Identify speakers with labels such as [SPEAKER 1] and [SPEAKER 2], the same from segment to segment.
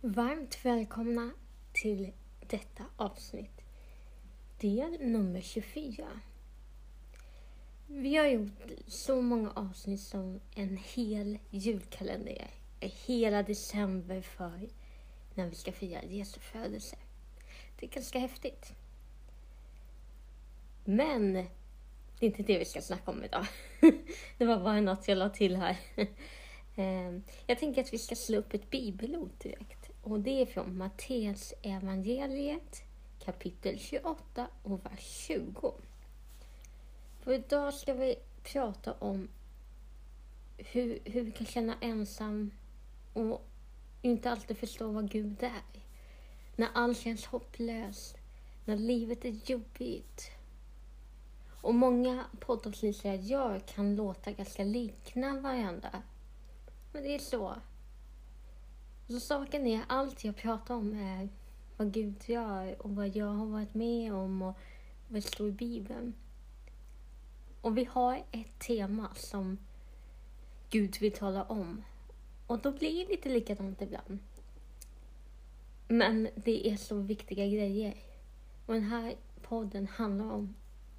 [SPEAKER 1] Varmt välkomna till detta avsnitt. Del nummer 24. Vi har gjort så många avsnitt som en hel julkalender är. Hela december för när vi ska fira Jesu födelse. Det är ganska häftigt. Men det är inte det vi ska snacka om idag. Det var bara något jag la till här. Ehm, jag tänker att vi ska slå upp ett bibelord direkt. Och det är från Matteus evangeliet kapitel 28 och vers 20. För idag ska vi prata om hur, hur vi kan känna ensam och inte alltid förstå vad Gud är. När allt känns hopplöst, när livet är jobbigt. Och många poddavsnitt jag gör kan låta ganska likna varandra. Men det är så. Så saken är, allt jag pratar om är vad Gud gör och vad jag har varit med om och vad det står i Bibeln. Och vi har ett tema som Gud vill tala om. Och då blir det lite likadant ibland. Men det är så viktiga grejer. Och den här podden handlar om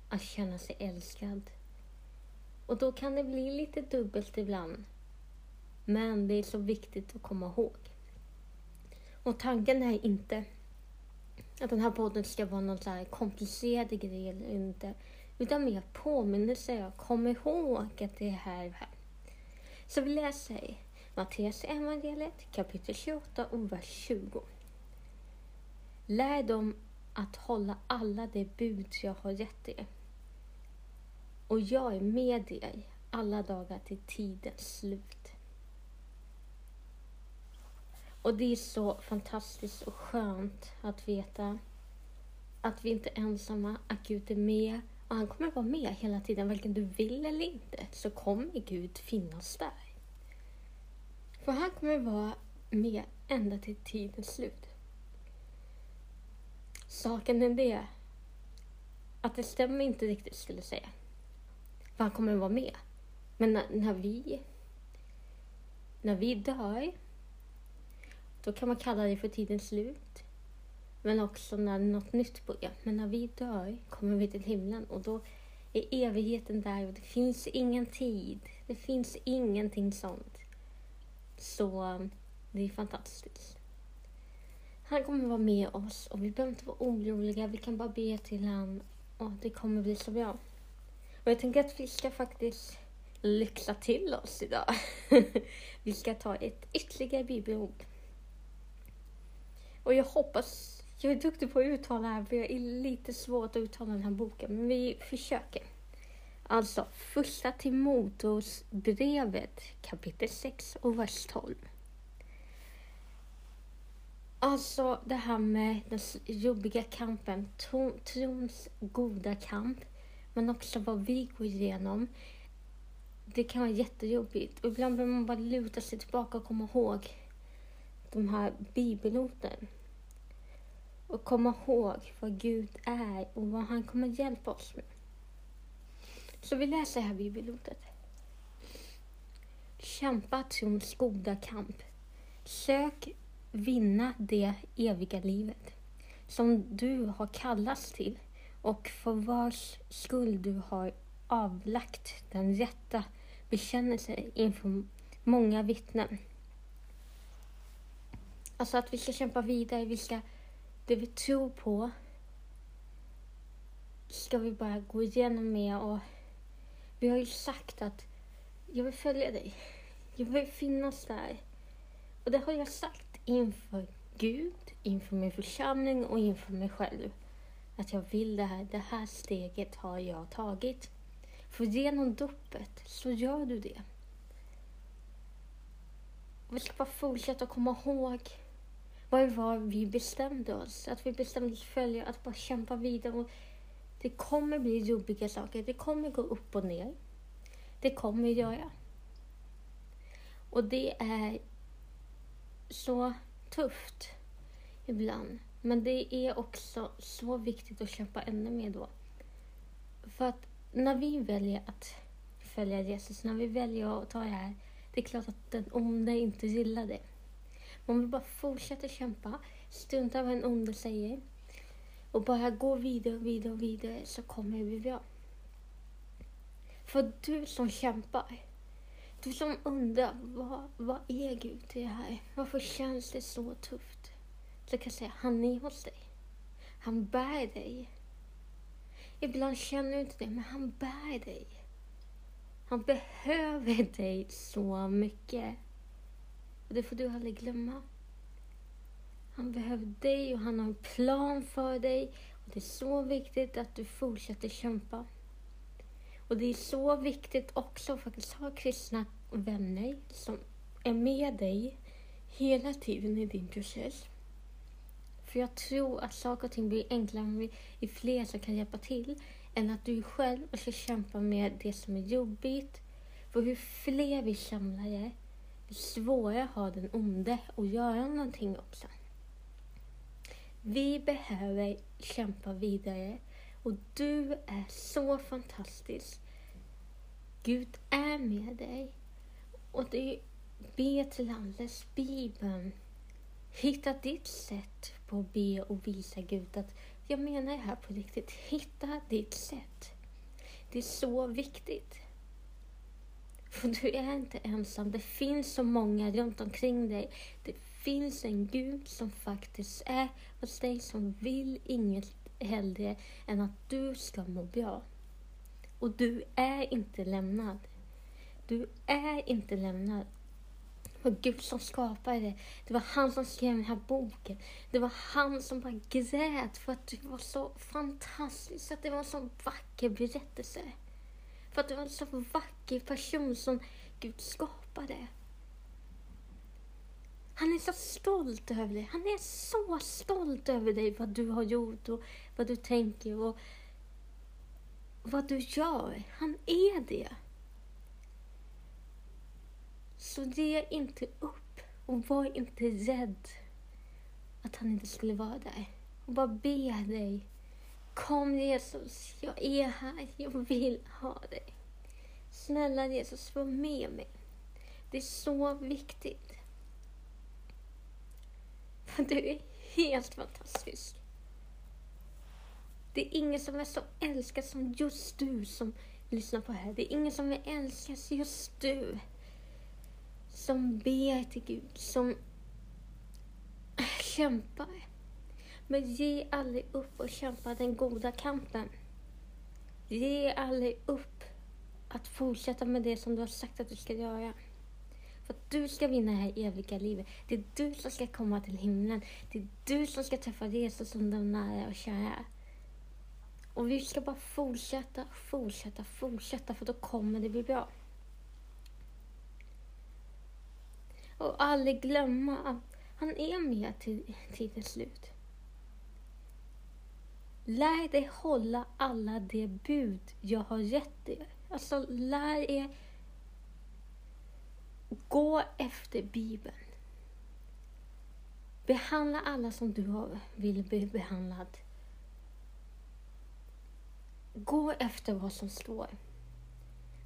[SPEAKER 1] att känna sig älskad. Och då kan det bli lite dubbelt ibland. Men det är så viktigt att komma ihåg. Och tanken är inte att den här podden ska vara någon så här komplicerad grej eller inte. Utan mer påminnelse. Kom ihåg att det är här. Så vi läser Matteus evangeliet kapitel 28 och vers 20. Lär dem att hålla alla de bud jag har gett er. Och jag är med er alla dagar till tidens slut. Och det är så fantastiskt och skönt att veta att vi inte är ensamma, att Gud är med. Och han kommer vara med hela tiden, varken du vill eller inte, så kommer Gud finnas där. För han kommer vara med ända till tidens slut. Saken är det att det stämmer inte riktigt skulle jag säga. För han kommer vara med. Men när, när vi när vi dör då kan man kalla det för tidens slut. Men också när något nytt börjar. Men när vi dör kommer vi till himlen och då är evigheten där och det finns ingen tid. Det finns ingenting sånt. Så um, det är fantastiskt. Han kommer vara med oss och vi behöver inte vara oroliga. Vi kan bara be till honom och det kommer bli så bra. Och jag tänker att vi ska faktiskt lyxa till oss idag. vi ska ta ett ytterligare bibelord. Och jag hoppas, jag är duktig på att uttala det här för jag är lite svårt att uttala den här boken, men vi försöker. Alltså, första Timoteus brevet kapitel 6 och vers 12. Alltså det här med den jobbiga kampen, trons goda kamp, men också vad vi går igenom. Det kan vara jättejobbigt och ibland behöver man bara luta sig tillbaka och komma ihåg de här bibelorden. Och komma ihåg vad Gud är och vad han kommer hjälpa oss med. Så vi läser här bibelordet. Kämpa trons goda kamp. Sök vinna det eviga livet som du har kallats till och för vars skull du har avlagt den rätta bekännelsen inför många vittnen. Alltså att vi ska kämpa vidare, vi ska, det vi tror på ska vi bara gå igenom med och vi har ju sagt att jag vill följa dig. Jag vill finnas där. Och det har jag sagt inför Gud, inför min församling och inför mig själv. Att jag vill det här. Det här steget har jag tagit. För genom dopet så gör du det. Och vi ska bara fortsätta komma ihåg vad det var vi bestämde oss. Att vi bestämde oss för att bara kämpa vidare. Och det kommer bli jobbiga saker. Det kommer gå upp och ner. Det kommer göra. Och det är så tufft ibland. Men det är också så viktigt att kämpa ännu mer då. För att när vi väljer att följa Jesus, när vi väljer att ta det här, det är klart att den onde inte gillar det. Om vi bara fortsätter kämpa, strunta vad en onde säger och bara gå vidare och vidare och vidare så kommer det bli bra. För du som kämpar, du som undrar vad, vad är Gud i det här? Varför känns det så tufft? Så kan jag säga, han är hos dig. Han bär dig. Ibland känner du inte det, men han bär dig. Han behöver dig så mycket. Och det får du aldrig glömma. Han behöver dig och han har en plan för dig. Och Det är så viktigt att du fortsätter kämpa. Och det är så viktigt också att faktiskt ha kristna vänner som är med dig hela tiden i din process. För jag tror att saker och ting blir enklare om vi är fler som kan hjälpa till än att du själv ska kämpa med det som är jobbigt. För hur fler vi samlar är, svårare har den onde att göra någonting också. Vi behöver kämpa vidare och du är så fantastisk. Gud är med dig. Och det be till Andes, Bibeln. Hitta ditt sätt på att be och visa Gud att jag menar det här på riktigt. Hitta ditt sätt. Det är så viktigt. För du är inte ensam. Det finns så många runt omkring dig. Det finns en Gud som faktiskt är hos dig som vill inget hellre än att du ska må bra. Och du är inte lämnad. Du är inte lämnad. Det var Gud som skapade det. Det var han som skrev den här boken. Det var han som bara grät för att det var så fantastiskt, att det var en så vacker berättelse. För att det var en så vacker person som Gud skapade. Han är så stolt över dig. Han är så stolt över dig, vad du har gjort och vad du tänker och vad du gör. Han är det. Så ge inte upp och var inte rädd att han inte skulle vara där. Och bara be dig. Kom Jesus, jag är här, jag vill ha dig. Snälla Jesus, var med mig. Det är så viktigt. För du är helt fantastisk. Det är ingen som är så älskad som just du som lyssnar på det här. Det är ingen som är älskad som just du som ber till Gud, som kämpar. Men ge aldrig upp och kämpa den goda kampen. Ge aldrig upp att fortsätta med det som du har sagt att du ska göra. För att du ska vinna det här eviga livet. Det är du som ska komma till himlen. Det är du som ska träffa Jesus som de nära och kära. Och vi ska bara fortsätta, fortsätta, fortsätta för då kommer det bli bra. Och aldrig glömma att han är med till tidens slut. Lär dig hålla alla de bud jag har gett er. Alltså, lär er gå efter Bibeln. Behandla alla som du vill bli behandlad. Gå efter vad som står.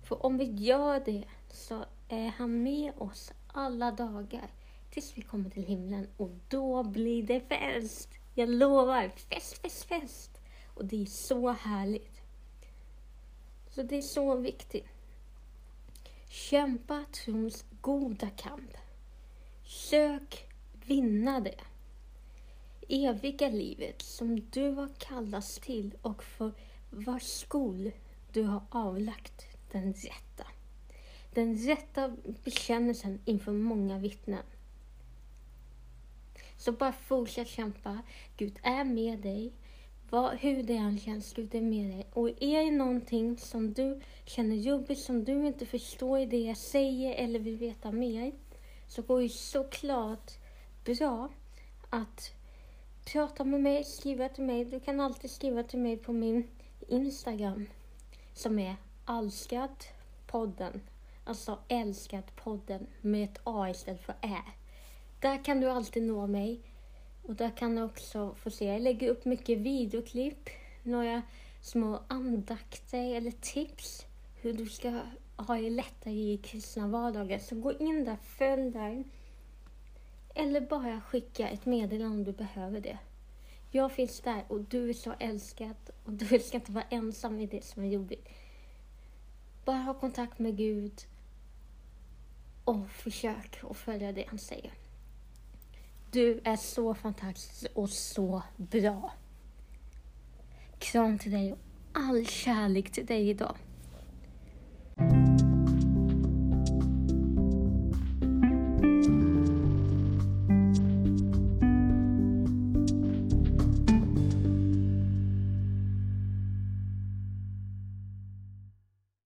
[SPEAKER 1] För om vi gör det så är han med oss alla dagar tills vi kommer till himlen och då blir det fest. Jag lovar, fest, fest, fest. Och det är så härligt. Så det är så viktigt. Kämpa trons goda kamp. Sök vinna det eviga livet som du har kallats till och för vars skol du har avlagt den rätta den rätta bekännelsen inför många vittnen. Så bara fortsätt kämpa. Gud är med dig. Vad, hur det än känns, Gud är med dig. Och är det någonting som du känner jobbigt, som du inte förstår i det jag säger eller vill veta mer, så går det såklart bra att prata med mig, skriva till mig. Du kan alltid skriva till mig på min Instagram som är podden. Alltså älskat podden med ett A istället för Ä. Där kan du alltid nå mig. Och där kan du också få se, jag lägger upp mycket videoklipp, några små andakter eller tips hur du ska ha det lättare i kristna vardagen. Så gå in där, följ där. Eller bara skicka ett meddelande om du behöver det. Jag finns där och du är så älskad och du ska inte vara ensam i det som är jobbigt. Bara ha kontakt med Gud och försök att följa det han säger. Du är så fantastisk och så bra. Kram till dig och all kärlek till dig idag.